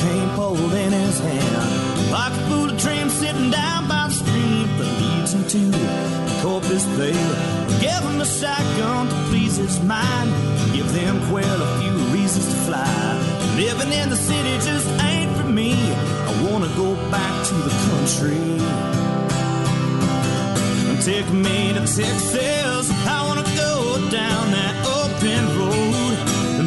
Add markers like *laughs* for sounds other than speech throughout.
cane pole in his hand. Like a fool dream sitting down by the stream that leads him to Corpus Bay. Give him a shotgun to please his mind. Give them quail a few reasons to fly. Living in the city just ain't for me. I wanna go back to the country. Take me to Texas.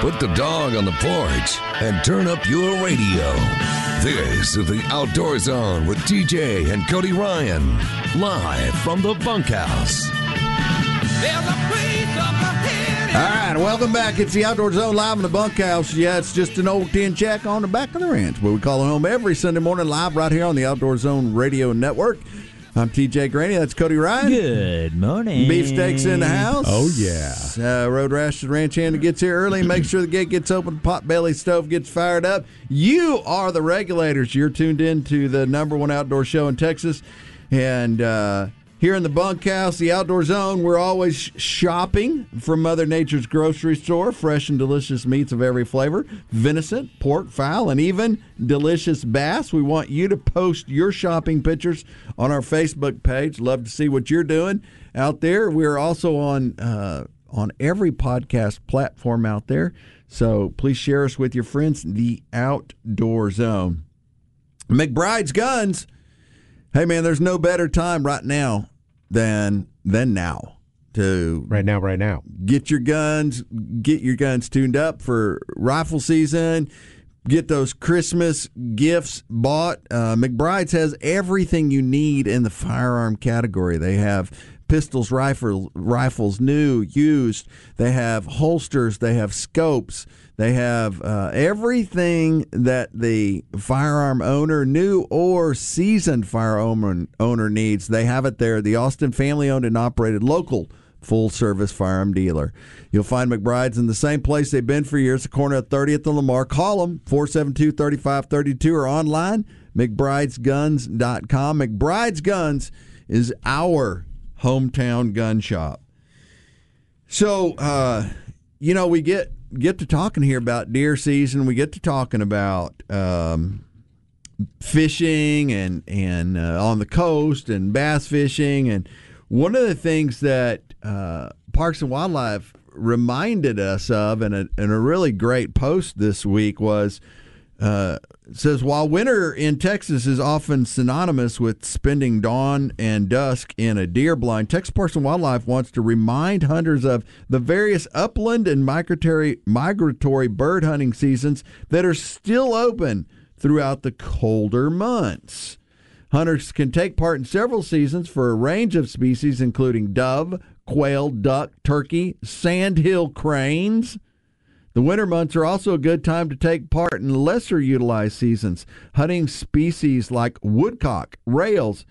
Put the dog on the porch and turn up your radio. This is the Outdoor Zone with TJ and Cody Ryan, live from the bunkhouse. All right, welcome back. It's the Outdoor Zone live in the bunkhouse. Yeah, it's just an old tin check on the back of the ranch, but we call it home every Sunday morning live right here on the Outdoor Zone Radio Network. I'm TJ Graney. That's Cody Ryan. Good morning. Beefsteaks in the house. Oh, yeah. Uh, Road Rash Ranch hand gets here early. Make sure the gate gets open. Pot belly stove gets fired up. You are the regulators. You're tuned in to the number one outdoor show in Texas. And uh, here in the bunkhouse, the outdoor zone, we're always shopping from Mother Nature's grocery store. Fresh and delicious meats of every flavor venison, pork, fowl, and even delicious bass. We want you to post your shopping pictures on our Facebook page. Love to see what you're doing out there. We're also on uh, on every podcast platform out there. So please share us with your friends. The Outdoor Zone. McBride's Guns. Hey man, there's no better time right now than than now to Right now, right now. get your guns, get your guns tuned up for rifle season. Get those Christmas gifts bought. Uh, McBride's has everything you need in the firearm category. They have pistols, rifle, rifles, new, used. They have holsters. They have scopes. They have uh, everything that the firearm owner, new or seasoned firearm owner needs. They have it there. The Austin family owned and operated local full service firearm dealer. You'll find McBride's in the same place they've been for years, the corner of 30th and Lamar. Call them 472 3532 or online, McBride'sGuns.com. McBride's Guns is our hometown gun shop. So, uh, you know, we get get to talking here about deer season. We get to talking about um, fishing and and uh, on the coast and bass fishing. And one of the things that uh, Parks and Wildlife reminded us of and a, in a really great post this week was uh, says while winter in Texas is often synonymous with spending dawn and dusk in a deer blind, Texas Parks and Wildlife wants to remind hunters of the various upland and migratory migratory bird hunting seasons that are still open throughout the colder months. Hunters can take part in several seasons for a range of species, including dove, quail, duck, turkey, sandhill cranes. The winter months are also a good time to take part in lesser utilized seasons, hunting species like woodcock, rails,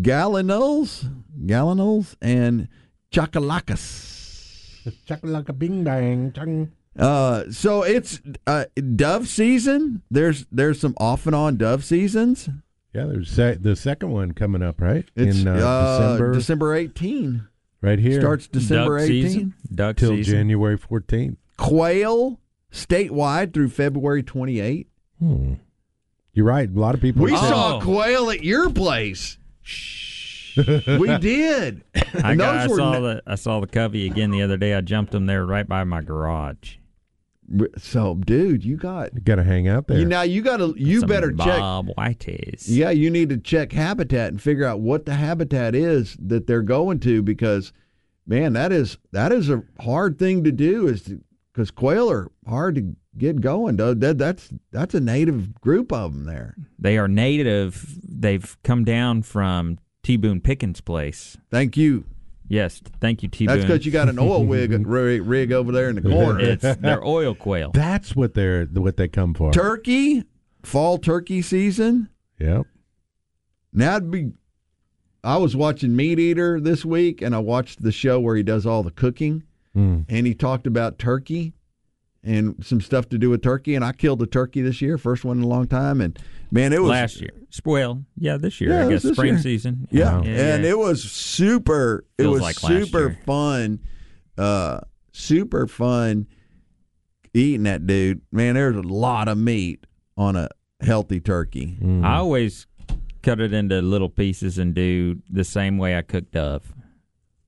gallinules, gallinules, and chakalacas. Chakalaka bing bang. Chung. Uh, so it's uh, dove season. There's there's some off and on dove seasons. Yeah, there's se- the second one coming up, right? It's In uh, uh, December. December 18 right here. starts December Duck 18. season. Duck till season. January 14th. Quail statewide through February 28. Hmm. You're right. A lot of people. We saw Oh. quail at your place. we did. *laughs* I, got, I saw n- the I saw the covey again the other day. I jumped them there right by my garage. So, dude, you got You got to hang out there. you now. You got to. You Some better check. Bob Whiteys. Yeah, you need to check habitat and figure out what the habitat is that they're going to because, man, that is that is a hard thing to do. Is because quail are hard to get going. though. That, that's that's a native group of them there. They are native. They've come down from T. Boone Pickens' place. Thank you. Yes, thank you, T. Boone. That's because you got an oil wig *laughs* rig, rig over there in the corner. It's their oil quail. That's what they're what they come for. turkey, fall turkey season. Yep. Now it'd be. I was watching Meat Eater this week, and I watched the show where he does all the cooking, Mm. and he talked about turkey and some stuff to do with turkey. And I killed a turkey this year, first one in a long time, and man, it was last year. Well, yeah, this year. Yeah, I guess spring year. season. Yeah, Wow. and it was super. It was like super fun. Uh, super fun eating that dude. Man, there's a lot of meat on a healthy turkey. Mm. I always cut it into little pieces and do the same way I cook dove.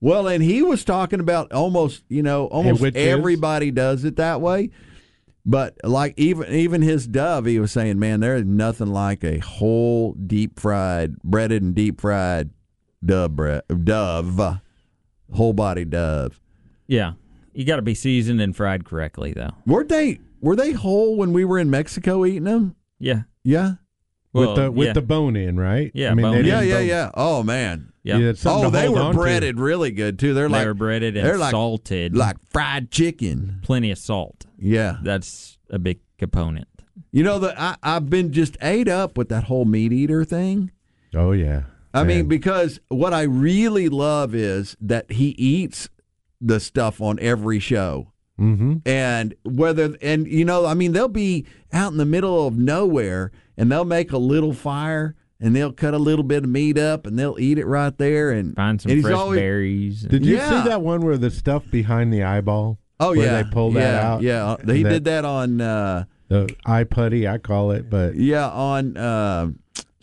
Well, and he was talking about almost, you know, almost everybody does it that way. But like even even his dove, he was saying, man, there is nothing like a whole deep fried, breaded and deep fried dove bread, dove, whole body dove. Yeah, you got to be seasoned and fried correctly, though. Were they were they whole when we were in Mexico eating them? Yeah, Yeah, well, with the with yeah. the bone in, right? Yeah, I mean, bone they in. yeah, yeah, bone- yeah. Oh man. yeah. Yeah, Oh, they hold were on to. breaded really good too. They're they like breaded and they're like- salted, like fried chicken. plenty of salt. Yeah. That's a big component. You know that I I've been just ate up with that whole meat eater thing. Oh yeah. I mean, because what I really love is that he eats the stuff on every show. Mhm. And whether, and you know, I mean, they'll be out in the middle of nowhere and they'll make a little fire and they'll cut a little bit of meat up and they'll eat it right there. And Find some and fresh always- berries. Did you Yeah. see that one where the stuff behind the eyeball? Oh, where yeah. they pull that out. Yeah. He That- did that on, uh, The eye putty, I call it, but yeah, on, uh,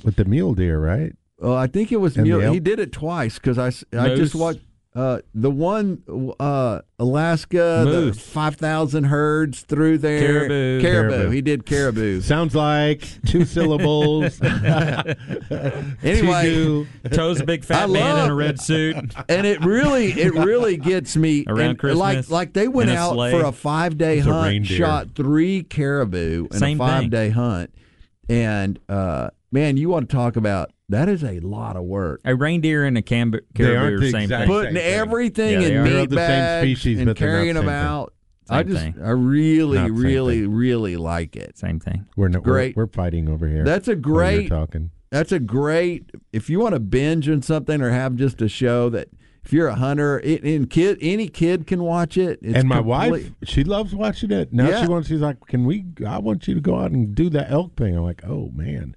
with the mule deer, right? Oh, I think it was mule. He did it twice because I, just Moose? watched uh, the one uh, Alaska, the five thousand herds through there. Caribou. caribou. Caribou. He did caribou. *laughs* Sounds like two syllables. *laughs* Anyway, To-do. *laughs* Toes a big I fat man in a red suit. and it really, it really gets me Around and Like, Christmas, like they went out sleigh. for a five day hunt, shot three caribou in Same a thing. five day hunt, and uh, man, you want to talk about that is a lot of work. A reindeer and a cam- They caribou aren't the same thing. putting Same everything Yeah, in are. meat They're the same bags species, and but they're not carrying the them same thing. out. I just, thing. I really, Not really, thing. really like it. Same thing. We're, no, Great. We're, we're fighting over here. That's a while you're great. talking. That's a great. If you want to binge on something or have just a show that, if you're a hunter, it, and kid, any kid can watch it. It's and my complete- wife, she loves watching it. Now Yeah. she wants. She's like, "Can we? I want you to go out and do that elk thing." I'm like, "Oh man,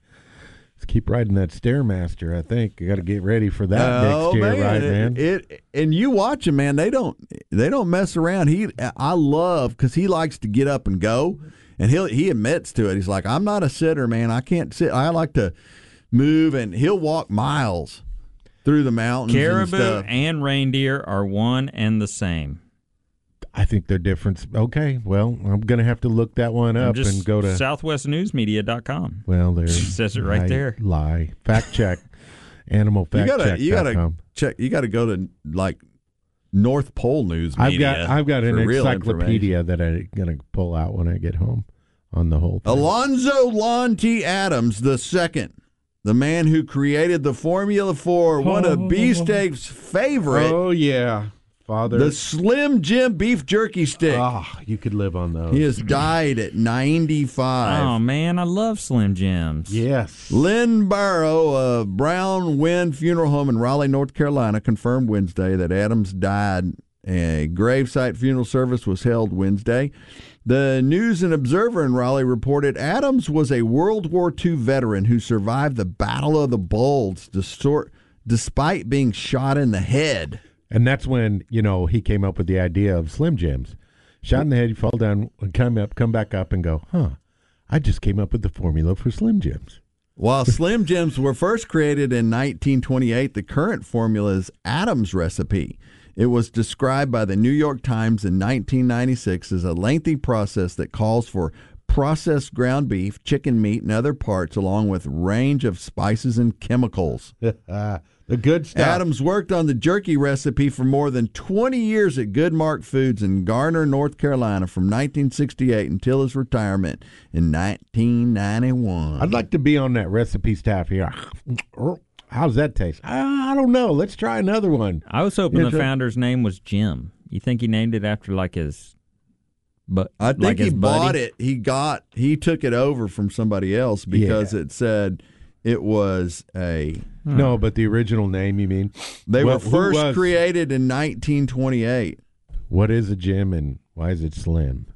let's keep riding that stairmaster." I think you got to get ready for that oh next year, man, right, man? It and you watch him, man. They don't they don't mess around. He I love because he likes to get up and go, and he will he admits to it. He's like, I'm not a sitter, man. I can't sit. I like to move, and he'll walk miles through the mountains. and Caribou stuff. and reindeer are one and the same. I think they're different. Okay, well, I'm gonna have to look that one up just and go to. southwestnewsmedia.com. well, there It *laughs* says it right lie, there. Lie. Fact check. Animal you fact gotta check. you gotta check. You gotta go to like North Pole News I've got I've got an encyclopedia that I'm gonna pull out when I get home on the whole thing. Alonzo Lon T. Adams the second, the man who created the Formula Four, one of oh. Beefsteak's favorite, Oh yeah, father. the Slim Jim beef jerky stick. Ah, you could live on those. He has died at 95. Oh man, I love Slim Jims. Yes. Lynn Barrow of Brown-Wynne Funeral Home in Raleigh, North Carolina, confirmed Wednesday that Adams died. A gravesite funeral service was held Wednesday. The News and Observer in Raleigh reported Adams was a World War II veteran who survived the Battle of the Bulge despite being shot in the head. And that's when you know he came up with the idea of Slim Jims. Shot in the head, you fall down, come up, come back up, and go, huh? I just came up with the formula for Slim Jims. While Slim Jims were first created in 1928, the current formula is Adams' recipe. It was described by the New York Times in 1996 as a lengthy process that calls for processed ground beef, chicken meat, and other parts, along with range of spices and chemicals. *laughs* the good stuff. Adams worked on the jerky recipe for more than 20 years at Goodmark Foods in Garner, North Carolina, from 1968 until his retirement in 1991. I'd like to be on that recipe staff here. *sniffs* how's that taste? I, I don't know. Let's try another one. I was hoping Yeah, the try- founder's name was Jim. You think he named it after like his, but I think like he bought buddy? it. He got he took it over from somebody else because Yeah. it said it was a. Hmm. No, but the original name. You mean They Well, were first was- created in 1928. what is a Jim and why is it Slim?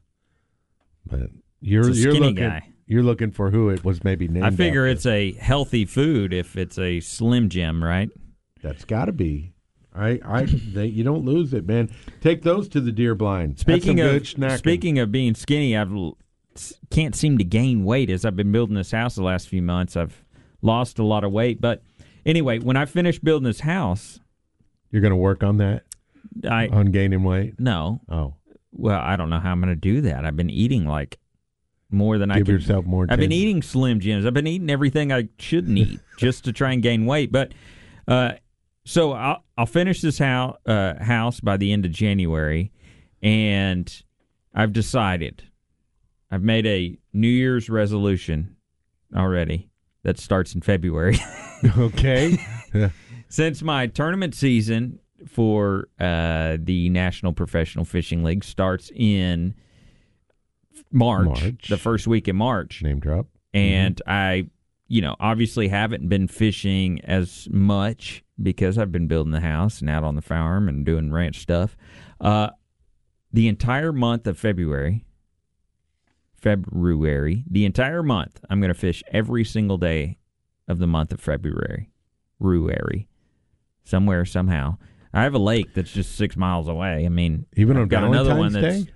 But you're It's a you're looking guy. you're looking for who it was maybe named. I figure after. it's a healthy food if it's a Slim Jim, right? that's got to be. I I they, you don't lose it, man. Take those to the deer blind. Speaking of speaking of being skinny, I've can't seem to gain weight as I've been building this house the last few months. I've lost a lot of weight, but anyway, when I finish building this house, you're going to work on that I on gaining weight. no, Oh, well, I don't know how I'm going to do that. I've been eating like more than I give can. yourself more. I've been eating Slim Jims. I've been eating everything I shouldn't eat *laughs* just to try and gain weight. But uh, so I'll, I'll finish this house, uh, house by the end of January, and I've decided. I've made a New Year's resolution already that starts in February. *laughs* okay. *laughs* Since my tournament season for uh, the National Professional Fishing League starts in March, March. the first week in March, Name drop. and I, you know, obviously haven't been fishing as much because I've been building the house and out on the farm and doing ranch stuff. Uh, the entire month of February, February, the entire month, I'm going to fish every single day of the month of February, Ruary, somewhere somehow. I have a lake that's just six miles away. I mean, Even I've on got another one Valentine's that's Day?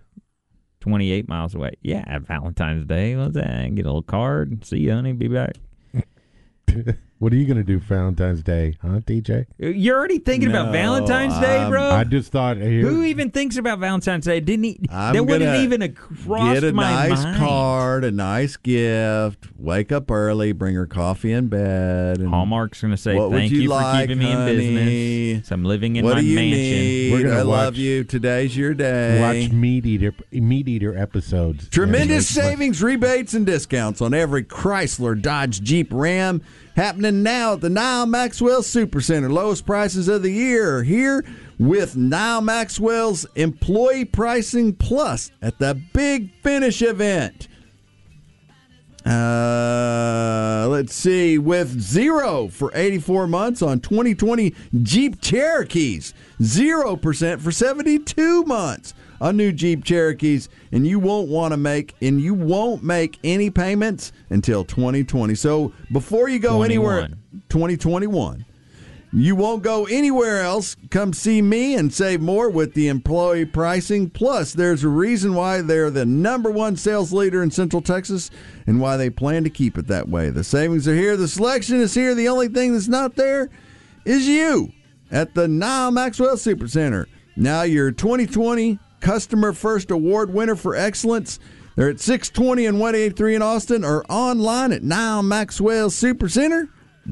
28 miles away. Yeah, Valentine's Day. What's that? Get a little card. And see you, honey. Be back. *laughs* What are you going to do Valentine's Day, huh, DJ? You're already thinking about No, Valentine's Day, bro. I just thought uh, here. Who even thinks about Valentine's Day? Didn't he? That wouldn't gonna even have crossed Get a my nice mind. card, a nice gift. Wake up early, bring her coffee in bed. And Hallmark's going to say What would thank you you, for like, keeping me in honey? business. So I'm living in what my do you mansion. need? We're gonna I love watch- you. Today's your day. watch meat eater meat eater episodes? Tremendous Yeah, savings, rebates, and discounts on every Chrysler, Dodge, Jeep, Ram happening now at the Nyle Maxwell Supercenter. Lowest prices of the year are here with Nyle Maxwell's Employee Pricing Plus at the Big Finish event. Uh, let's see, with zero for 84 months on 2020 Jeep Cherokees, 0% for 72 months on new Jeep Cherokees, and you won't want to make and you won't make any payments until 2020. So before you go anywhere, 2021. You won't go anywhere else. Come see me and save more with the employee pricing. Plus, there's a reason why they're the number one sales leader in Central Texas and why they plan to keep it that way. The savings are here, the selection is here. The only thing that's not there is you at the Nyle Maxwell Supercenter. Now, your 2020 Customer First Award winner for excellence. They're at 620 and 183 in Austin or online at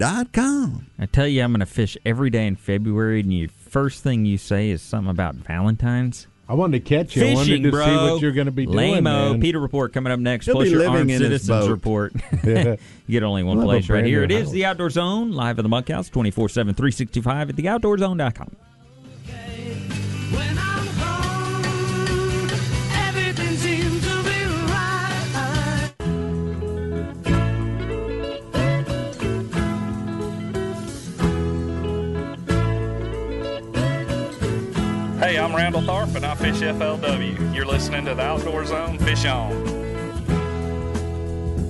I tell you, I'm going to fish every day in February, and your first thing you say is something about Valentine's. I wanted to catch you. I wanted Fishing, to bro. see what you're going to be doing. Lame-o. PETA Report coming up next. He'll plus be your living Armed in his Citizens boat. Report. you get only one place right here. It is the Outdoor Zone, live at the Bunkhouse, 24-7, 365 at theoutdoorzone.com. When I'm Hey, I'm Randall Tharp and I fish FLW. You're listening to the Outdoor Zone Fish On.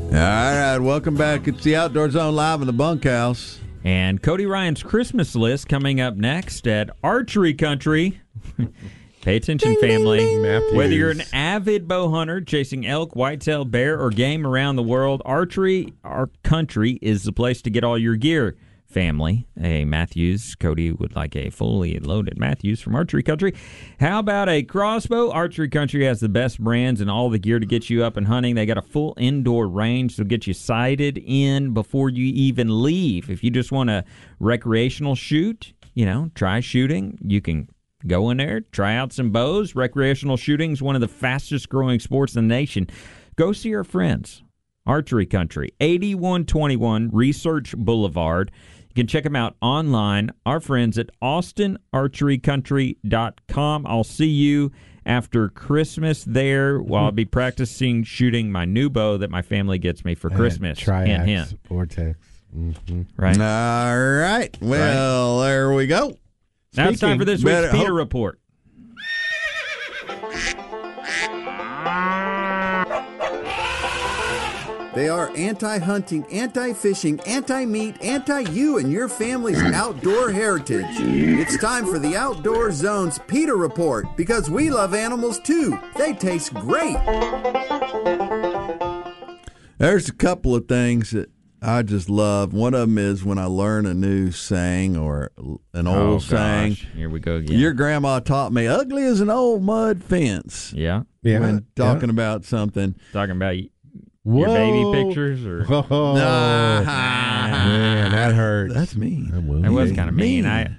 All right, welcome back. It's the Outdoor Zone live in the bunkhouse. And Cody Ryan's Christmas list coming up next at Archery Country. *laughs* Pay attention, family. Mathews. Whether you're an avid bow hunter chasing elk, whitetail, bear, or game around the world, Archery our Country is the place to get all your gear. Family, a Mathews. Cody would like a fully loaded Mathews from Archery Country. How about a crossbow? Archery Country has the best brands and all the gear to get you up and hunting. They got a full indoor range to get you sighted in before you even leave. If you just want a recreational shoot, you know, try shooting. You can go in there, try out some bows. Recreational shooting is one of the fastest growing sports in the nation. Go see our friends. Archery Country, 8121 Research Boulevard You can check them out online. Our friends at austinarcherycountry.com. I'll see you after Christmas there while I'll be practicing shooting my new bow that my family gets me for Christmas. Triax, Hint, hint. Vortex. hmm Right? All right. Well, there we go. now it's time for this week's better PETA hope- Report. They are anti hunting, anti fishing, anti meat, anti you and your family's mm. outdoor heritage. It's time for the Outdoor Zone's PETA Report because we love animals too. They taste great. There's a couple of things that I just love. One of them is when I learn a new saying or an Oh, old saying. gosh. Here we go again. Your grandma taught me ugly as an old mud fence yeah. Yeah. when talking about something. Talking about y- your baby pictures or Oh, man, that hurts. That's mean. That will It was be. kind of mean. mean. I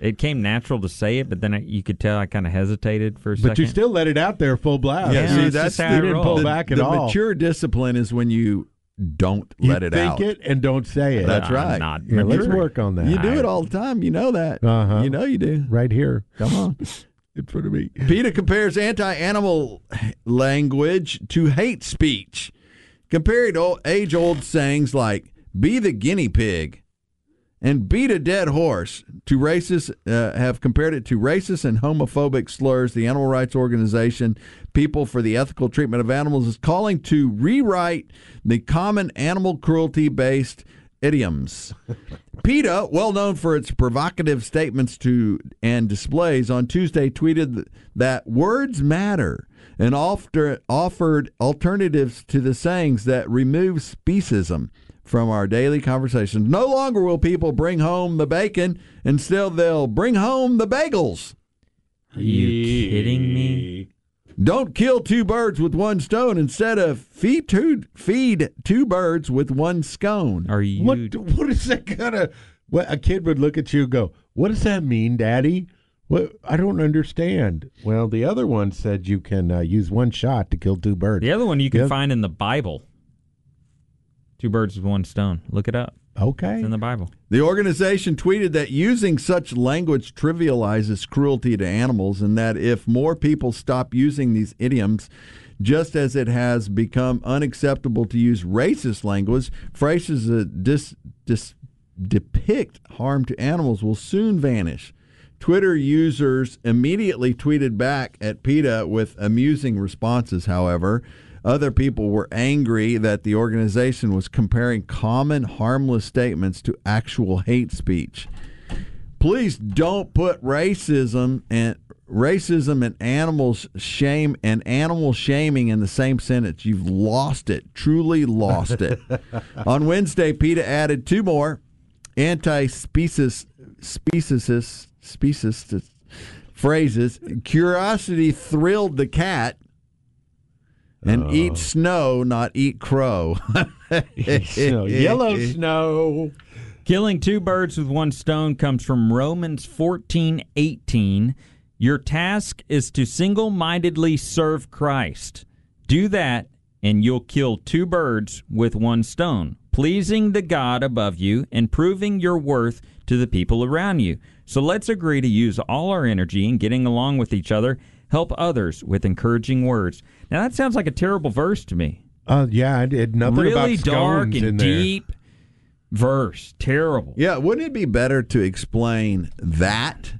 it came natural to say it, but then I, you could tell I kind of hesitated for a second. But second. you still let it out there full blast. Yeah, see, that's how you didn't pull the, back at the all. mature discipline is when you don't you let it out. think it and don't say it. That's I'm right. Not Yeah, let's work on that. You do it all the time. You know that. Uh-huh. You know you do. right here. Come on. *laughs* in front of me. PETA compares anti-animal language to hate speech. Compared to age-old sayings like "be the guinea pig" and "beat a dead horse" to racist uh, have compared it to racist and homophobic slurs. The animal rights organization People for the Ethical Treatment of Animals is calling to rewrite the common animal cruelty-based idioms. *laughs* PETA, well known for its provocative statements to and displays, on Tuesday tweeted that words matter and offer, offered alternatives to the sayings that remove speciesism from our daily conversations. No longer will people bring home the bacon, instead they'll bring home the bagels. Are you kidding me? Don't kill two birds with one stone instead of feed two feed two birds with one scone. Are you? What what is that gonna? What a kid would look at you and go, "What does that mean, Daddy?" What I don't understand. Well, the other one said you can uh, use one shot to kill two birds. The other one you can Yeah. find in the Bible. Two birds with one stone. Look it up. Okay. It's in the Bible. The organization tweeted that using such language trivializes cruelty to animals and that if more people stop using these idioms, just as it has become unacceptable to use racist language, phrases that dis, dis, depict harm to animals will soon vanish. Twitter users immediately tweeted back at PETA with amusing responses, however. Other people were angry that the organization was comparing common harmless statements to actual hate speech. Please don't put racism and racism and animals shame and animal shaming in the same sentence. You've lost it. Truly lost it. *laughs* On Wednesday, PETA added two more anti-species speciesist to phrases. Curiosity thrilled the cat. And oh. eat snow, not eat crow. *laughs* Snow. Yellow *laughs* snow. Killing two birds with one stone comes from Romans fourteen eighteen. Your task is to single mindedly serve Christ. Do that, and you'll kill two birds with one stone, pleasing the God above you and proving your worth to the people around you. So let's agree to use all our energy in getting along with each other, help others with encouraging words. Now, that sounds like a terrible verse to me. Uh, yeah, it, it nothing really about dark scones in and there. deep verse. Terrible. Yeah, wouldn't it be better to explain that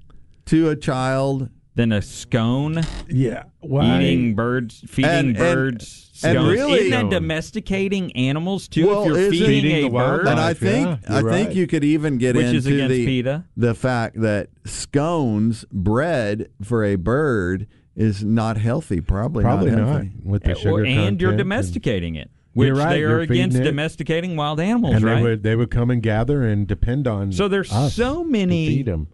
to a child? Than a scone Yeah, why? eating birds, feeding And- and- birds. and scones. really- isn't that domesticating animals too? Well, if you're isn't- feeding, Feeding a the bird, wildlife. And I yeah, think I you're think right. you could even get which into is against the PETA. the fact that scones bread for a bird is not healthy. Probably, Probably not, not, healthy. with the eh, sugar Or- and you're content domesticating it, which You're right, they are you're feeding against it. domesticating wild animals, And, and right? they would they would come and gather and depend on. So there's us so to many- feed 'em.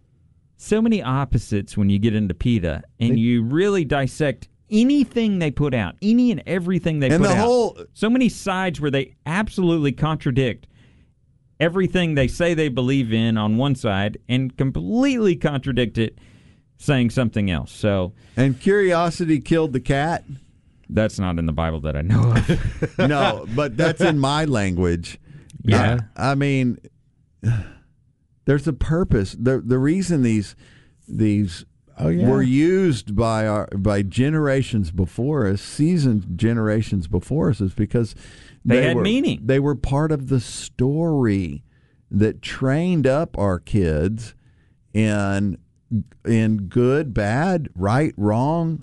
So many opposites when you get into PETA, and They- you really dissect anything they put out, any and everything they And put the out. whole- so many sides where they absolutely contradict everything they say they believe in on one side and completely contradict it saying something else. So And curiosity killed the cat. that's not in the Bible that I know of. *laughs* *laughs* No, but that's in my language. Yeah. I, I mean, There's a purpose. the The reason these these Oh, yeah. were used by our by generations before us, seasoned generations before us, is because They had were, meaning. They were part of the story that trained up our kids in in good, bad, right, wrong,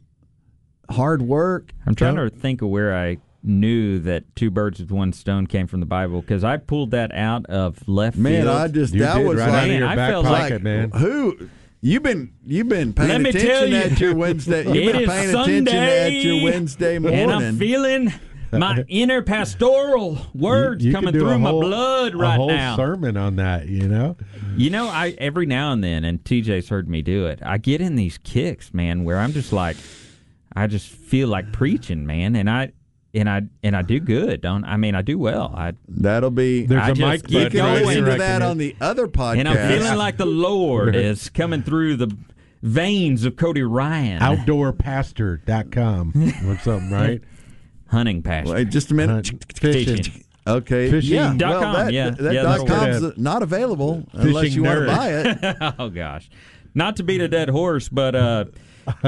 hard work. I'm trying to think of where I knew that two birds with one stone came from the Bible because I pulled that out of left Man, field. I just You that was right out like of your I back felt pocket, like man. who you've been you've been paying Let attention you, at your Wednesday. You've it been is paying attention Sunday, at your Wednesday morning. and I'm feeling my *laughs* inner pastoral words You- you coming could do a through my whole- blood a right whole now. sermon on that, you know. You know, I every now and then, and TJ's heard me do it. I get in these kicks, man, where I'm just like, I just feel like preaching, man, and I and I and I do good, don't I? Mean, I do well. I That'll be. There's I a just mic you button can right going. listen here, to that on the other podcast. and I'm feeling like the Lord *laughs* is coming through the veins of Cody Ryan. outdoorpastor.com or *laughs* something, right? hunting passion. Wait, just a minute. Hunt- fishing. *laughs* Okay. Fishing. Yeah. Dot well, com, that, yeah. that Yeah, dot com's not available unless Fishing you want to buy it. oh gosh, not to beat a dead horse, but uh,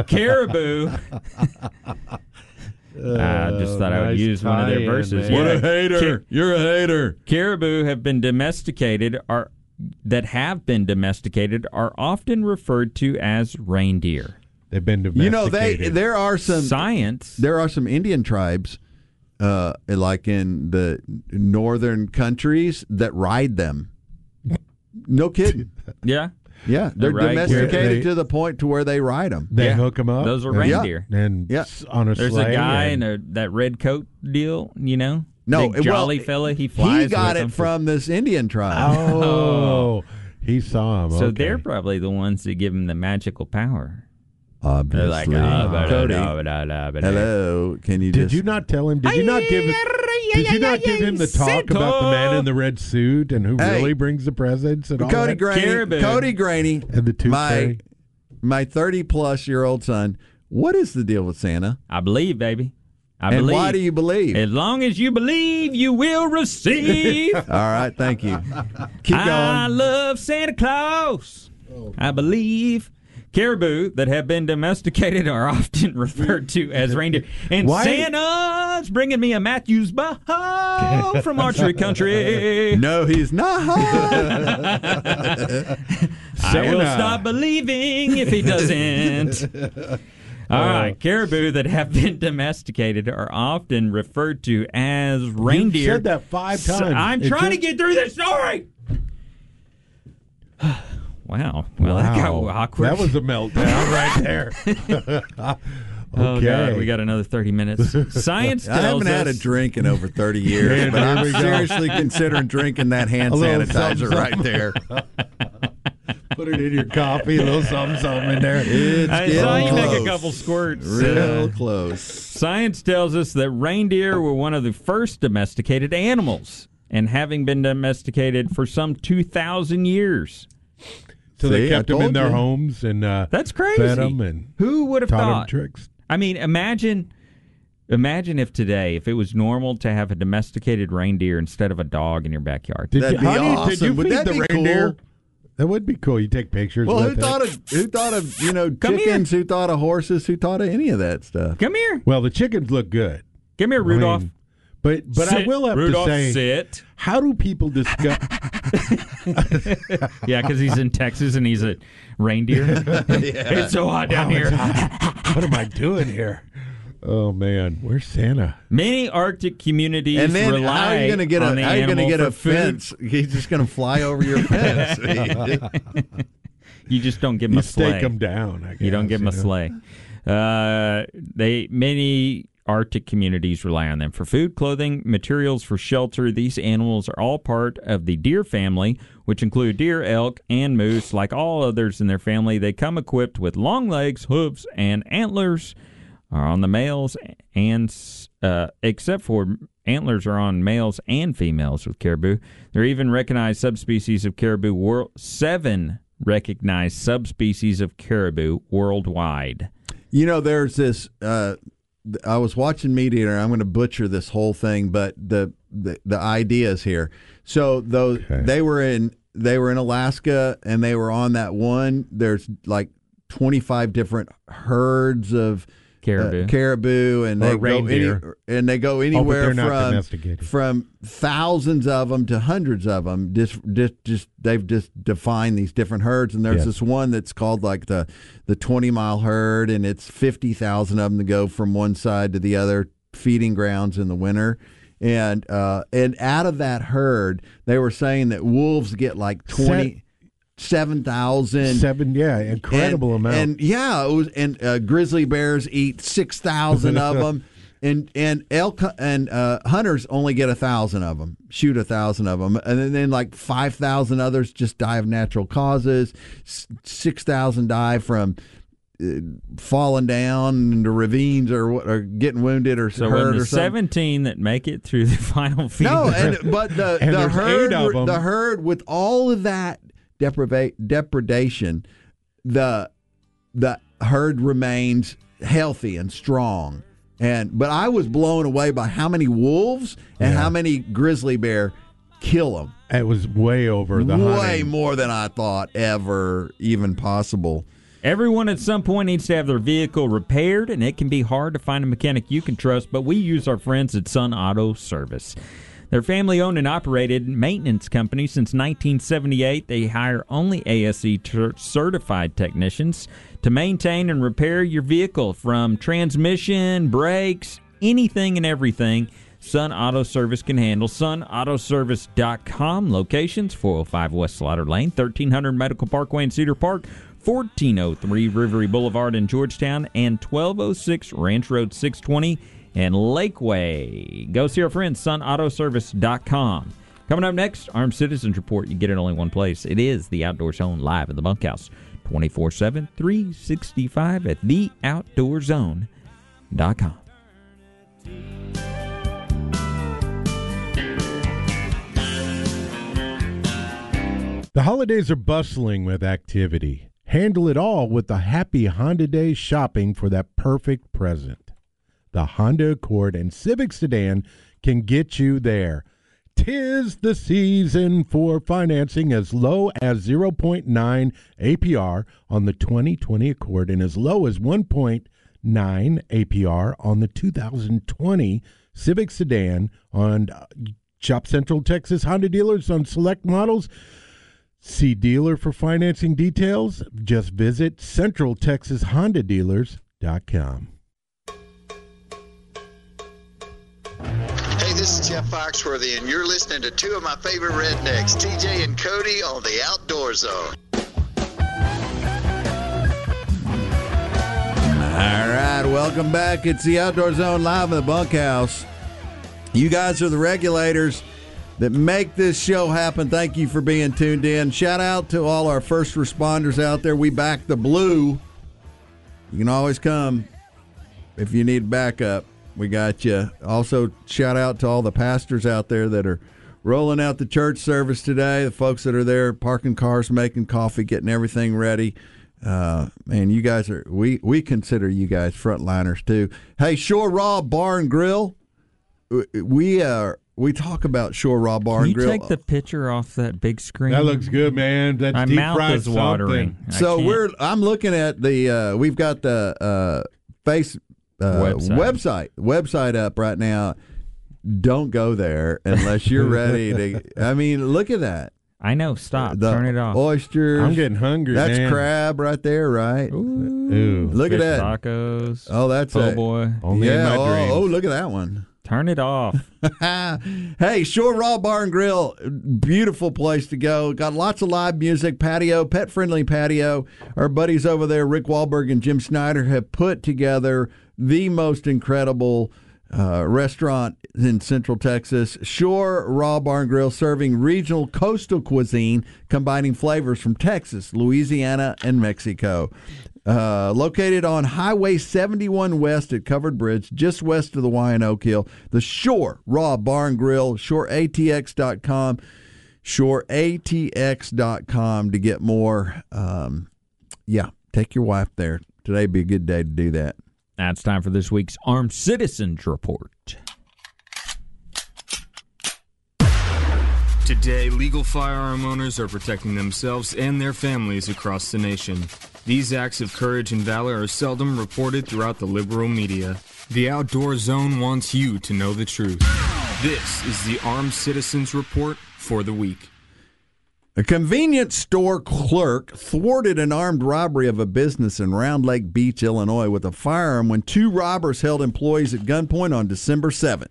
caribou. I just thought I would use one of their verses. man. What Yeah. a hater. You're a hater. Caribou have been domesticated are that have been domesticated are often referred to as reindeer. They've been domesticated. You know, they there are some Science. there are some Indian tribes, uh, like in the northern countries, that ride them. No kidding. Yeah. Yeah, they're Right. domesticated They- to the point to where they ride them. They Yeah. hook them up. Those are and- reindeer. And Yeah. on a There's a guy and- in a, that red coat deal, you know? No, Big well, jolly fella. He flies. He got with it them. from this Indian tribe. Oh, oh. he saw him. So okay. they're probably the ones that give him the magical power. They're Obviously, ah, like, oh, Cody. oh, but- oh, Hello, can you Did just? you not tell him? Did you not give it? Did you not give him the talk about the man in the red suit and who Hey. really brings the presents and all Cody that? Graney, Caribou. Cody Graney, And the tooth my fairy. my thirty plus year old son. What is the deal with Santa? I believe, baby. I and believe. why do you believe? As long as you believe, you will receive. *laughs* All right, thank you. Keep I going. love Santa Claus. I believe. Caribou that have been domesticated are *laughs* often referred to as reindeer. And Why- Santa's bringing me a Mathews bow from Archery Country. No, he's not. *laughs* *laughs* I will stop believing if he doesn't. All right, caribou that have been domesticated are often referred to as reindeer. You said that five So- times. I'm It trying to get through this story. *sighs* *sighs* *sighs* wow. Well, that got Wow. awkward. That was a meltdown right there. *laughs* Oh Okay. God, we got another thirty minutes. Science *laughs* I haven't had a drink in over thirty years, but I'm seriously considering drinking that *laughs* hand sanitizer right there. Put it in your coffee, a little something, something in there. It's I saw you close. make a couple squirts. Real Uh, close. Science tells us that reindeer were one of the first domesticated animals, and having been domesticated for some two thousand years. So they See, I kept them in their you. homes and uh, That's crazy. fed them and Who would have thought? tricks. I mean, imagine, imagine if today, if it was normal to have a domesticated reindeer instead of a dog in your backyard. Did That'd you, be honey, did you Would feed that the reindeer? cool? That would be cool. You take pictures. Well, who thought of who thought of you know Come here. chickens? Who thought of horses? Who thought of any of that stuff? Come here, Well, the chickens look good. come here, Rudolph. I mean, but but I will have Rudolph, to say, sit. how do people discuss? *laughs* Yeah, because he's in Texas and he's a reindeer. *laughs* It's so hot down here. *laughs* what am I doing here? Oh man, where's Santa? Many Arctic communities And then rely how are you going to get on a the how are you going to get a for food. fence? He's just going to fly over your fence. You just don't give him You a sleigh. stake them down. I guess, You don't give them a know? sleigh. Uh, they many Arctic communities rely on them for food, clothing, materials for shelter. These animals are all part of the deer family, which include deer, elk, and moose. Like all others in their family, they come equipped with long legs, hooves, and antlers. Are on the males and uh, except for antlers are on males and females with caribou. There are even recognized subspecies of caribou. World seven recognized subspecies of caribou worldwide. You know, there's this. Uh, I was watching Meat Eater. I'm going to butcher this whole thing, but the the, the idea is here. So those Okay. they were in they were in Alaska and they were on that one. There's like 25 different herds of Caribou. uh, caribou, and Or they go any, and they go Oh, anywhere they're from from thousands of them to hundreds of them. Just, just, just they've just defined these different herds, and there's Yeah. this one that's called like the the 20 mile herd, and it's 50,000 of them to go from one side to the other feeding grounds in the winter. And uh, and out of that herd, they were saying that wolves get like twenty seven thousand Seven, yeah, incredible and, amount. And yeah, it was, and uh, grizzly bears eat six thousand of *laughs* them, and and elk and uh, hunters only get a thousand of them, shoot a thousand of them, and then, then like five thousand others just die of natural causes. Six thousand die from. Uh, falling down into ravines or what- or getting wounded or So hurt when the or something. 17 that make it through the *laughs* final feed. No, and but the And the herd eight of 'em. the herd with all of that depriva- depredation, the the herd remains healthy and strong. And but I was blown away by how many wolves and Yeah. how many grizzly bear kill them. it was way over the Way hunting. more than I thought ever even possible. Everyone at some point needs to have their vehicle repaired, and it can be hard to find a mechanic you can trust, but we use our friends at Sun Auto Service. They're family owned and operated maintenance company since 1978. They hire only ASE ter- certified technicians to maintain and repair your vehicle from transmission, brakes, anything and everything. Sun Auto Service can handle. SunAutoservice.com. Locations 405 West Slaughter Lane, 1300 Medical Parkway in Cedar Park, 1403 Rivery Boulevard in Georgetown, and 1206 Ranch Road 620 and Lakeway. Go see our friends, sunautoservice.com. Coming up next, Armed Citizens Report. You get it only one place. It is the Outdoor Zone live at the bunkhouse 24 7, 365 at theoutdoorzone.com. The holidays are bustling with activity. Handle it all with the happy Honda Days shopping for that perfect present. The Honda Accord and Civic sedan can get you there. Tis the season for financing as low as 0.9 APR on the 2020 Accord and as low as 1.9 APR on the 2020 Civic sedan on uh, Shop Central Texas Honda dealers on select models. See dealer for financing details. Just visit centraltexashondadealers.com. this is Jeff Foxworthy, and you're listening to two of my favorite rednecks, TJ and Cody, on the Outdoor Zone. All right, welcome back. It's the Outdoor Zone live in the bunkhouse. You guys are the regulators that make this show happen. Thank you for being tuned in. Shout out to all our first responders out there. We back the blue. You can always come if you need backup. We got you. Also, shout out to all the pastors out there that are rolling out the church service today. The folks that are there parking cars, making coffee, getting everything ready. Uh, man, you guys are we we consider you guys frontliners too. Hey, Shore Raw Bar and Grill. We are we talk about Shore Raw Bar Can and you Grill. take the picture off that big screen? That looks good, man. That's My deep mouth fried is watering. something. So we're I'm looking at the uh, we've got the uh, face uh, Website. website website up right now. Don't go there unless you're ready *laughs* to. I mean, look at that. I know. Stop. The Turn it off. Oysters. I'm getting hungry. That's man. crab right there, right? Ooh. Look at that. Tacos. Oh, that's po' a- boy. Only in yeah. my oh, oh, look at that one. Turn it off. *laughs* hey, Shore Raw Bar and Grill, beautiful place to go. Got lots of live music, patio, pet friendly patio. Our buddies over there, Rick Wahlberg and Jim Snyder, have put together the most incredible uh, restaurant in Central Texas. Shore Raw Barn Grill, serving regional coastal cuisine, combining flavors from Texas, Louisiana, and Mexico. Uh, located on Highway 71 West at Covered Bridge, just west of the Y and Oak Hill. The Shore Raw Bar and Grill, shoreatx.com, shoreatx.com to get more. Um, yeah, take your wife there. Today be a good day to do that. That's time for this week's Armed Citizens Report. Today, legal firearm owners are protecting themselves and their families across the nation. These acts of courage and valor are seldom reported throughout the liberal media. The Outdoor Zone wants you to know the truth. This is the Armed Citizens Report for the week. A convenience store clerk thwarted an armed robbery of a business in Round Lake Beach, Illinois, with a firearm when two robbers held employees at gunpoint on December 7th.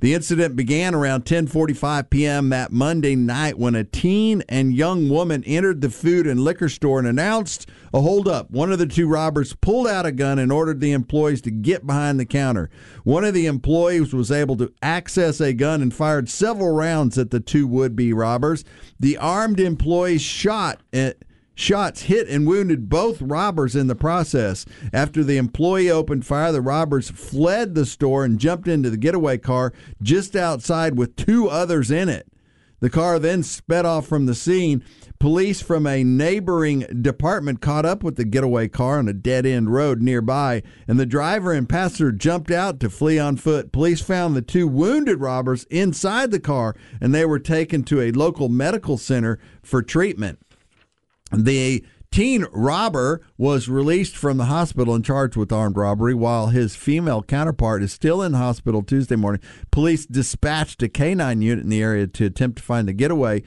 The incident began around 10:45 p.m. that Monday night when a teen and young woman entered the food and liquor store and announced a holdup. One of the two robbers pulled out a gun and ordered the employees to get behind the counter. One of the employees was able to access a gun and fired several rounds at the two would-be robbers. The armed employees shot at Shots hit and wounded both robbers in the process. After the employee opened fire, the robbers fled the store and jumped into the getaway car just outside with two others in it. The car then sped off from the scene. Police from a neighboring department caught up with the getaway car on a dead end road nearby, and the driver and passenger jumped out to flee on foot. Police found the two wounded robbers inside the car, and they were taken to a local medical center for treatment. The teen robber was released from the hospital and charged with armed robbery, while his female counterpart is still in hospital Tuesday morning. Police dispatched a canine unit in the area to attempt to find the getaway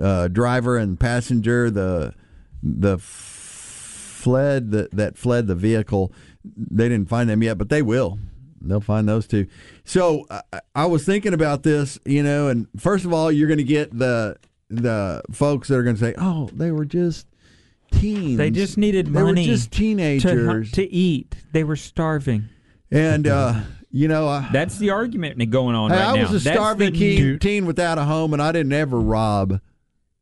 uh, driver and passenger. The the fled that that fled the vehicle. They didn't find them yet, but they will. They'll find those two. So uh, I was thinking about this, you know, and first of all, you're going to get the the folks that are going to say, "Oh, they were just teens. They just needed They money They were just to, teenagers." to eat. They were starving. and uh, you know, I, That's the argument going on hey, right I now. was a starving teen, new- teen without a home, and I didn't ever rob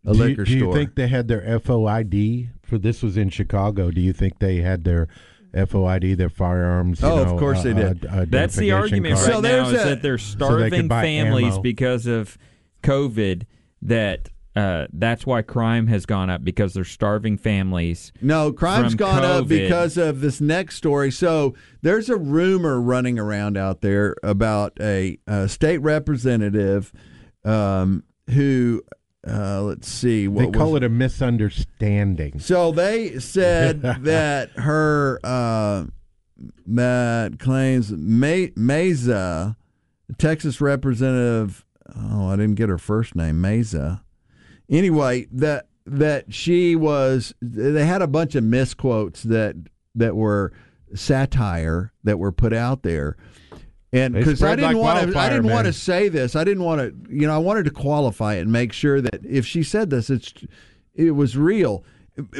a do you, liquor do you think they had their FOID for this was in Chicago? Do you think they had their FOID, their firearms? you Oh, of know, course they uh, did. uh, That's the argument cards? right So now there's is a- that they're So they starving could families ammo. because of COVID. That uh, that's why crime has gone up because they're starving families. No, crime's from gone up because of this next story. So there's a rumor running around out there about a, a state representative um, who, uh, let's see, what They call was, it a misunderstanding. So they said *laughs* that her uh, that claims May, Meza, Texas representative. Oh, I didn't get her first name, Meza. Anyway, that that she was. They had a bunch of misquotes that that were satire that were put out there. And because I didn't like want to, I didn't want to say this. I didn't want to, you know, I wanted to qualify it and make sure that if she said this, it's it was real,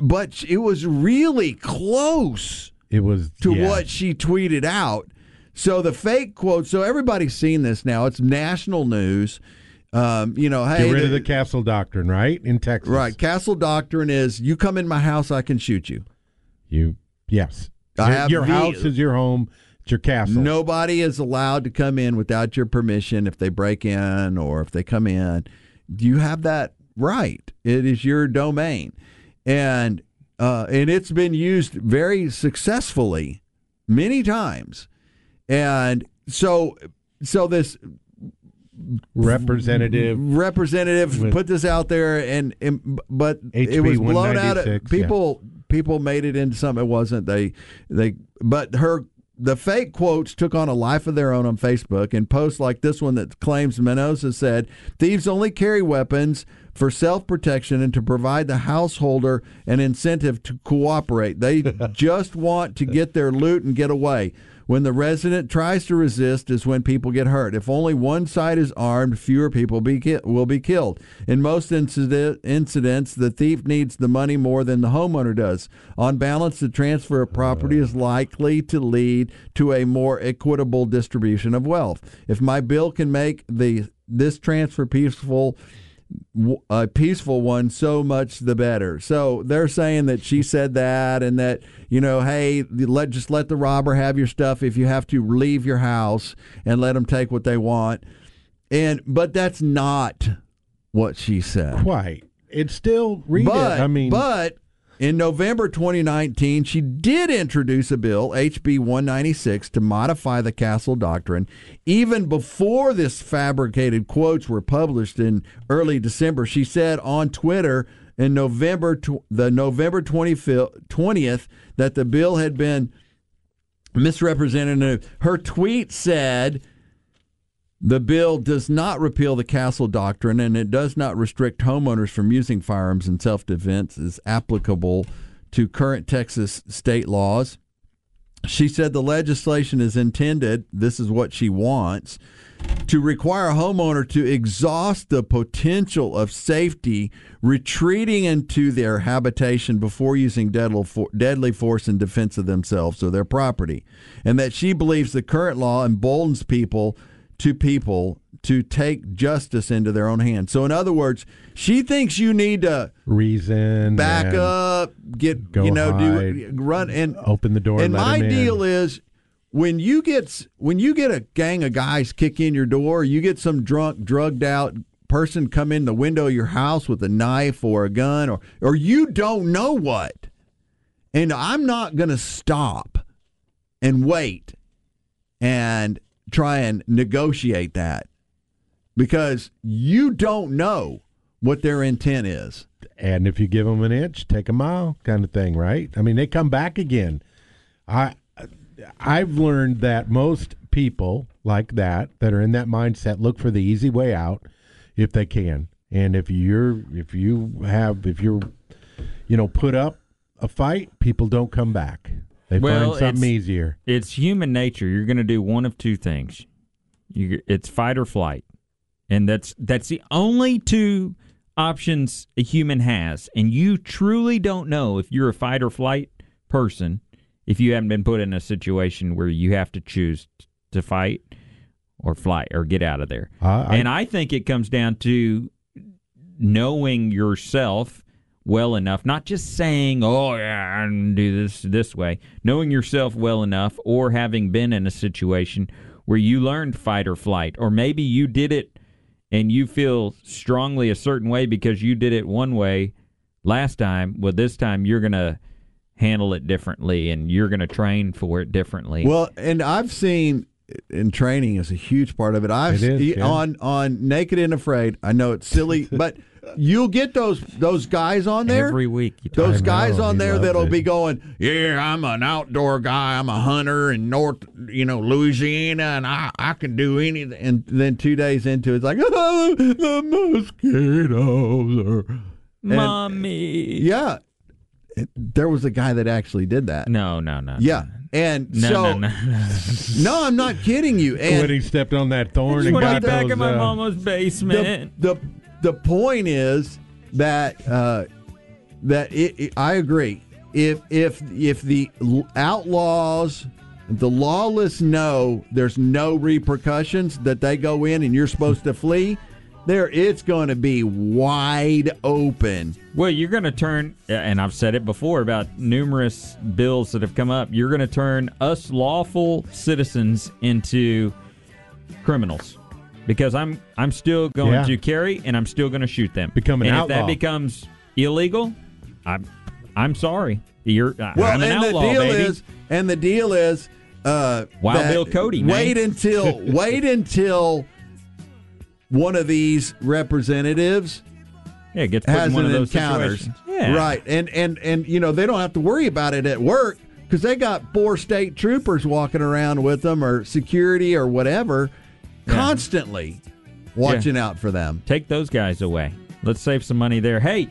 but it was really close It was to yeah. what she tweeted out. So the fake quote. So everybody's seen this now. It's national news. Um, you know, hey, Get rid of the- castle doctrine, right? In Texas, right? Castle doctrine is you come in my house, I can shoot you. You yes. Your your house is your home. It's your castle. Nobody is allowed to come in without your permission if they break in or if they come in. You have that right. It is your domain, and uh, and it's been used very successfully many times. And so so this representative. representative put this out there and, and but it was blown out of 196, people people made it into something it wasn't they they but her the fake quotes took on a life of their own on Facebook and posts like this one that claims Mendoza said thieves only carry weapons for self-protection and to provide the householder an incentive to cooperate. They *laughs* just want to get their loot and get away. When the resident tries to resist is when people get hurt. If only one side is armed, fewer people be ki- will be killed. In most incident, incidents, the thief needs the money more than the homeowner does. On balance, the transfer of property is likely to lead to a more equitable distribution of wealth. If my bill can make the this transfer peaceful, a peaceful one, so much the better. So they're saying that she said that, and that you know, hey, let just let the robber have your stuff if you have to leave your house and let them take what they want. And but that's not what she said. Quite. It's still read but it. I mean, but in November 2019, she did introduce a bill, HB 196, to modify the Castle Doctrine. Even before this fabricated quotes were published in early December, she said on Twitter in November, the November 20th, that the bill had been misrepresented. Her tweet said, the bill does not repeal the Castle Doctrine and it does not restrict homeowners from using firearms in self defense is applicable to current Texas state laws. She said the legislation is intended, this is what she wants, to require a homeowner to exhaust the potential of safety retreating into their habitation before using deadly force in defense of themselves or their property. And that she believes the current law emboldens people to people to take justice into their own hands. So, in other words, she thinks you need to reason, back up, get you know, hide, do run and open the door. And my deal in. is when you get when you get a gang of guys kick in your door, you get some drunk, drugged out person come in the window of your house with a knife or a gun, or or you don't know what, and I'm not going to stop and wait and try and negotiate that because you don't know what their intent is. And if you give them an inch, take a mile, kind of thing, right? I mean, they come back again. I I've learned that most people like that that are in that mindset look for the easy way out if they can. And if you're if you have if you're you know put up a fight, people don't come back. They well, find something it's, easier. It's human nature. You're going to do one of two things. You, it's fight or flight, and that's that's the only two options a human has. And you truly don't know if you're a fight or flight person if you haven't been put in a situation where you have to choose to fight or flight or get out of there. Uh, I, and I think it comes down to knowing yourself well enough, not just saying, "Oh, yeah, I can do this this way." Knowing yourself well enough, or having been in a situation where you learned fight or flight, or maybe you did it and you feel strongly a certain way because you did it one way last time. Well, this time you're gonna handle it differently, and you're gonna train for it differently. Well, and I've seen in training is a huge part of it. I've it is, yeah. on on Naked and Afraid. I know it's silly, *laughs* but you'll get those those guys on there every week. Those guys on there that'll it. be going, yeah, I'm an outdoor guy. I'm a hunter in North, you know, Louisiana, and I I can do anything. And then two days into it, it's like, oh, *laughs* the mosquitoes are. Mommy. Yeah. There was a guy that actually did that. No, no, no. Yeah. And no, so, no, no, no, I'm not kidding you. And when he stepped on that thorn and got back those, in my uh, mama's basement. The, the the point is that uh, that it, it, I agree. If if if the outlaws, the lawless know there's no repercussions that they go in and you're supposed to flee, there it's going to be wide open. Well, you're going to turn, and I've said it before about numerous bills that have come up. You're going to turn us lawful citizens into criminals because I'm I'm still going yeah. to carry and I'm still going to shoot them. Become an and outlaw. if that becomes illegal, I'm I'm sorry. You're well, I'm an and outlaw, the deal baby. is, and the deal is, uh, Wild Bill Cody. Wait until *laughs* wait until one of these representatives yeah, gets put has in one an of those encounter. Yeah. Right, and and and you know they don't have to worry about it at work because they got four state troopers walking around with them or security or whatever yeah. constantly watching yeah. out for them. Take those guys away. Let's save some money there. Hey,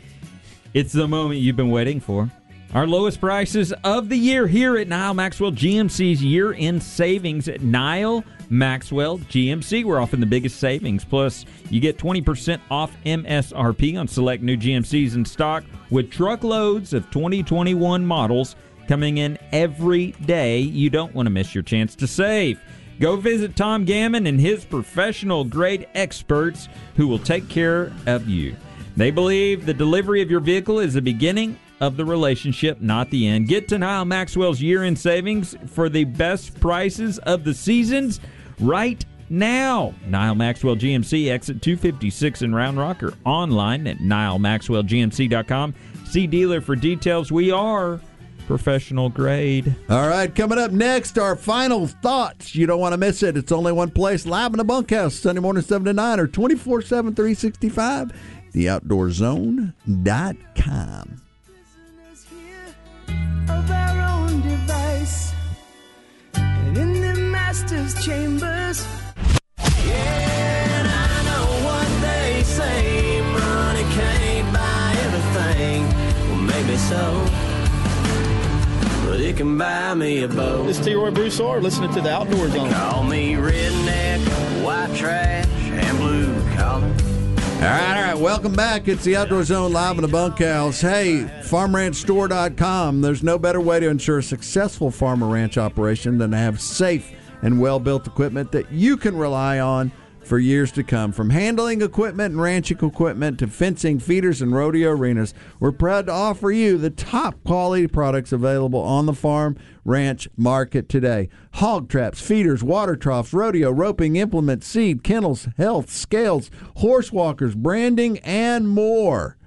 it's the moment you've been waiting for. Our lowest prices of the year here at Nyle Maxwell GMC's year end savings at Nyle Maxwell GMC. We're offering the biggest savings. Plus, you get 20% off MSRP on select new GMCs in stock with truckloads of 2021 models coming in every day. You don't want to miss your chance to save. Go visit Tom Gammon and his professional grade experts who will take care of you. They believe the delivery of your vehicle is the beginning of the relationship, not the end. Get to Nyle Maxwell's year end savings for the best prices of the seasons right now. Nyle Maxwell GMC, exit 256 in Round Rock, or online at NyleMaxwellGMC.com. See dealer for details. We are professional grade. All right, coming up next, our final thoughts. You don't want to miss it. It's only one place, live in the bunkhouse, Sunday morning, 7 to 9, or 24 7, 365, theoutdoorzone.com. of our own device. And in the master's chambers. Yeah, and it can buy me a boat. This is T. Roy Broussard listening to the Outdoor Zone. Call me redneck, white trash, and blue collar. All right, all right. Welcome back. It's the Outdoor Zone live in the bunkhouse. Hey, farmranchstore.com. There's no better way to ensure a successful farm or ranch operation than to have safe and well built equipment that you can rely on for years to come. From handling equipment and ranching equipment to fencing, feeders, and rodeo arenas, we're proud to offer you the top quality products available on the farm ranch market today. Hog traps, feeders, water troughs, rodeo, roping implements, seed, kennels, health, scales, horse walkers, branding, and more.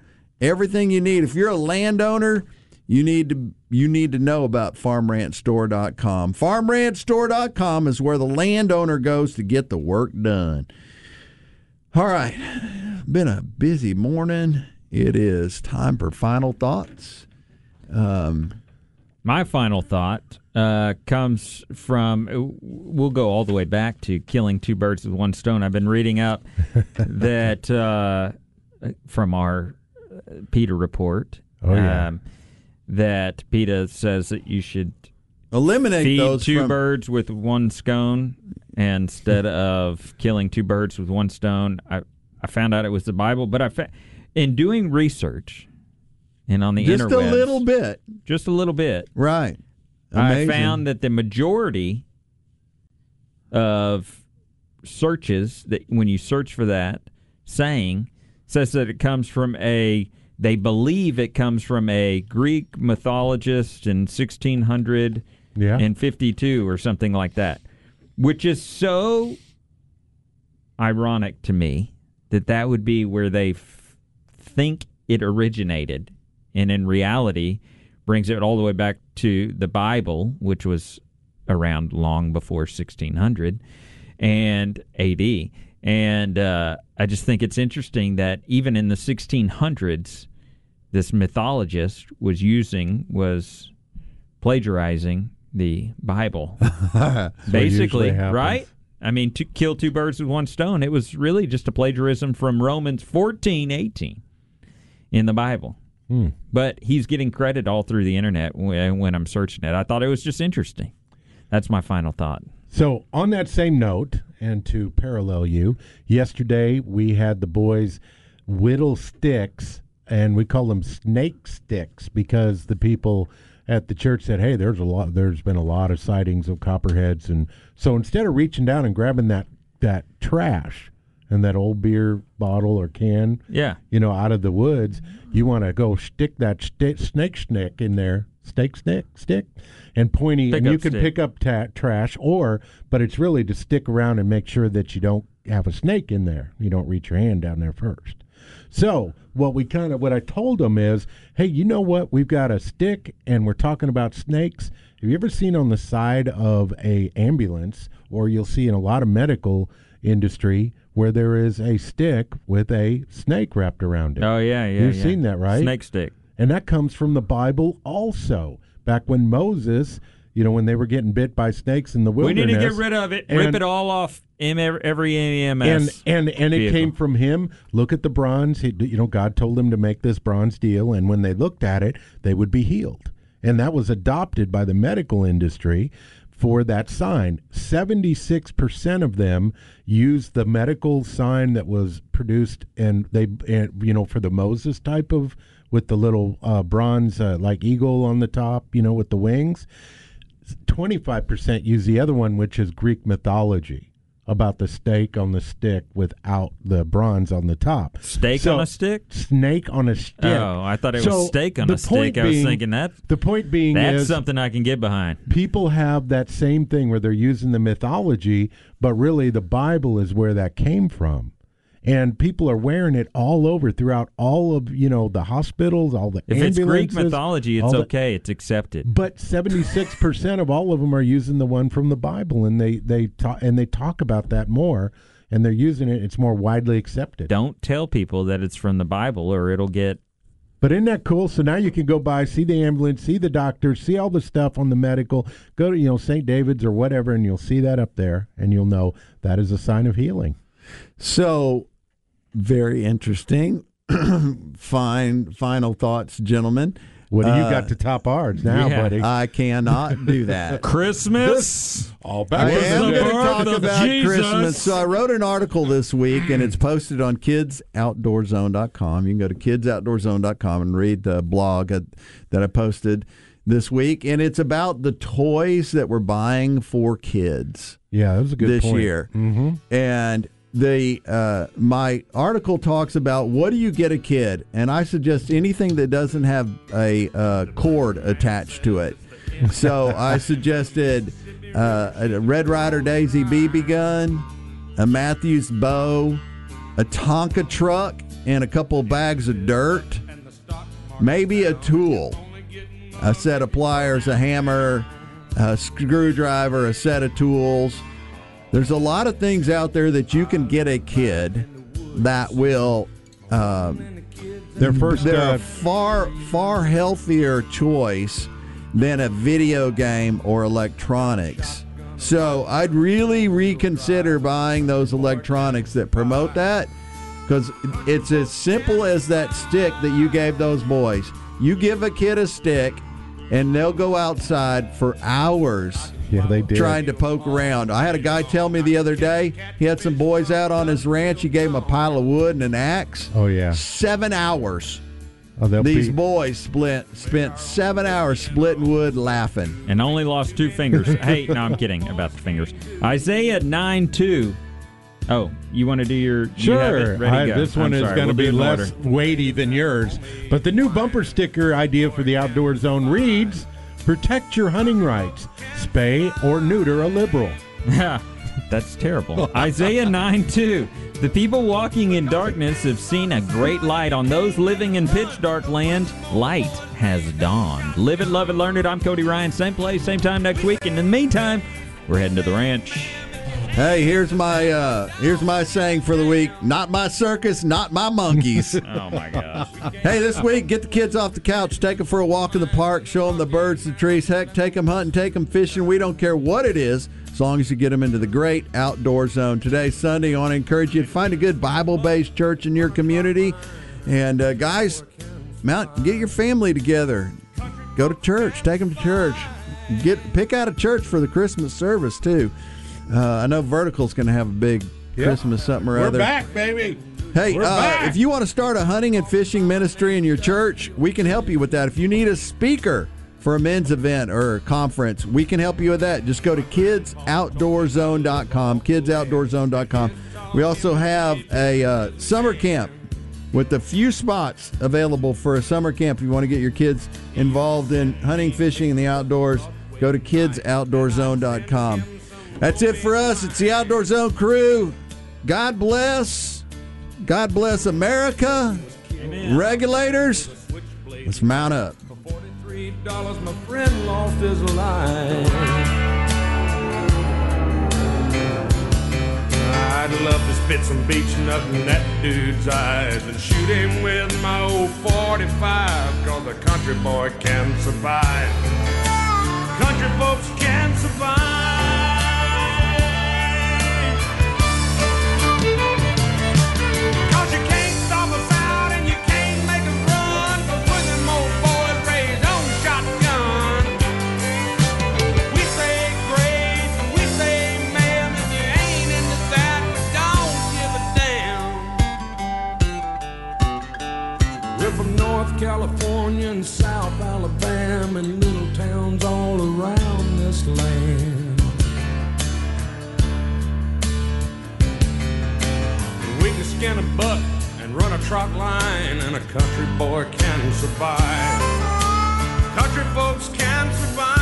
Everything you need. If you're a landowner, you need to you need to know about farmranchstore.com. Farmranchstore.com is where the landowner goes to get the work done. All right. Been a busy morning. It is time for final thoughts. Um, My final thought uh, comes from, we'll go all the way back to killing two birds with one stone. I've been reading up *laughs* that uh, from our PETA report. Oh, yeah. um, that PETA says that you should eliminate feed those two from- birds with one stone instead *laughs* of killing two birds with one stone. I, I found out it was the Bible, but I fa- in doing research and on the just a little bit. just a little bit, Right. I found that the majority of searches that when you search for that saying says that it comes from a they believe it comes from a Greek mythologist in 1600 Yeah. and 52 or something like that which is so ironic to me that that would be where they f- think it originated and in reality brings it all the way back to the bible which was around long before 1600 and AD and uh, I just think it's interesting that even in the 1600s this mythologist was using was plagiarizing the Bible. *laughs* Basically right? I mean to kill two birds with one stone it was really just a plagiarism from Romans 14 18 in the Bible. Hmm. but he's getting credit all through the internet when, when I'm searching it. I thought it was just interesting. That's my final thought. So, on that same note, and to parallel you, yesterday we had the boys whittle sticks, and we call them snake sticks because the people at the church said, "Hey, there's a lot. There's been a lot of sightings of copperheads," and so instead of reaching down and grabbing that that trash and that old beer bottle or can, yeah. you know, out of the woods, you want to go stick that sti- snake stick in there, snake stick, stick, and pointy, Pick and you can stick. pick up ta- trash, or, but it's really to stick around and make sure that you don't have a snake in there. You don't reach your hand down there first. So what we kind of what I told them is, hey, you know what? We've got a stick, and we're talking about snakes. Have you ever seen on the side of a ambulance, or you'll see in a lot of medical industry where there is a stick with a snake wrapped around it? oh yeah yeah You've yeah. seen that, right? snake stick And that comes from the Bible also. Back when Moses, you know, when they were getting bit by snakes in the wilderness. we need to get rid of it rip it all off every and EMS and and it vehicle. came from him. Look at the bronze. He, you know, God told them to make this bronze deal, and when they looked at it, they would be healed. And that was adopted by the medical industry for that sign. Seventy-six percent of them used the medical sign that was produced, and they, and, you know, for the Moses type of with the little uh, bronze uh, like eagle on the top, you know, with the wings. 25% use the other one, which is Greek mythology. about the steak on the stick without the bronze on the top. Steak So- on a stick? Snake on a stick. Oh, I thought it was steak on the a stick. point I was thinking that The point being that's is something I can get behind. people have that same thing where they're using the mythology, but really the Bible is where that came from. And people are wearing it all over throughout all of you know the hospitals, all the If it's Greek mythology, all it's the- okay. It's accepted. But seventy six percent of all of them are using the one from the Bible, and they they talk and they talk about that more, and they're using it. It's more widely accepted. Don't tell people that it's from the Bible, or it'll get. But isn't that cool? So now you can go by, see the ambulance, see the doctor, see all the stuff on the medical. Go to you know St. David's or whatever, and you'll see that up there, and you'll know that is a sign of healing. So, very interesting. *clears throat* Fine, final thoughts, gentlemen. What do you Uh, got to top ours now, yeah. buddy? I cannot do that. *laughs* Christmas. all back. This is am the going to birth talk of about Jesus. Christmas. So I wrote an article this week, and it's posted on kidsoutdoorzone.com. You can go to kidsoutdoorzone.com and read the blog that that I posted this week, and it's about the toys that we're buying for kids Yeah, that was a good this point. year. Mm-hmm. And the uh, my article talks about what do you get a kid, and I suggest anything that doesn't have a uh, cord attached to it. So I suggested uh, a Red Ryder Daisy BB gun, a Mathews bow, a Tonka truck, and a couple bags of dirt. Maybe a tool, a set of pliers, a hammer, a screwdriver, a set of tools. There's a lot of things out there that you can get a kid that will. Um, Their first they're uh, a far far healthier choice than a video game or electronics. So I'd really reconsider buying those electronics that promote that because it's as simple as that stick that you gave those boys. You give a kid a stick, and they'll go outside for hours yeah, they did. trying to poke around. I had a guy tell me the other day he had some boys out on his ranch. He gave them a pile of wood and an axe. Oh yeah. Seven hours. Oh, These be, boys split spent seven hours splitting wood, laughing. and only lost two fingers. *laughs* hey, no, I'm kidding about the fingers. Isaiah 9 2. Oh, you want to do your. you have Sure. it? Ready, I- go. this one I'm is going to we'll be less order. weighty than yours. But the new bumper sticker idea for the Outdoor Zone reads Protect your hunting rights. Spay or neuter a liberal. Yeah, *laughs* That's terrible. *laughs* Isaiah 9 2. The people walking in darkness have seen a great light. On those living in pitch dark land, light has dawned. Live it, love it, learn it. I'm Cody Ryan. Same place, same time next week. And in the meantime, we're heading to the ranch. Hey, here's my uh, here's my saying for the week: Not my circus, not my monkeys. *laughs* Oh, my gosh. hey, this week, get the kids off the couch, take them for a walk in the park, show them the birds, the trees. Heck, take them hunting, take them fishing. We don't care what it is, as long as you get them into the great outdoor zone. Today, Sunday, I want to encourage you to find a good Bible-based church in your community, and uh, guys, mount get your family together, go to church, take them to church. Get pick out a church for the Christmas service too. Uh, I know Vertical's going to have a big Christmas something or We're other. back, baby. Hey, uh, if you want to start a hunting and fishing ministry in your church, we can help you with that. If you need a speaker for a men's event or conference, we can help you with that. Just go to kidsoutdoorzone.com, kidsoutdoorzone.com. We also have a uh, summer camp with a few spots available for a summer camp. If you want to get your kids involved in hunting, fishing, and the outdoors, go to kidsoutdoorzone.com. That's it for us. It's the Outdoor Zone crew. God bless. God bless America. Regulators, let's mount up. Three dollars, my friend lost his life. I'd love to spit some Beech-Nut in that dude's eyes and shoot him with my old 45, cause a country boy can survive. Country folks can survive. land. We can skin a buck and run a trot line, and a country boy can survive. Country folks can survive.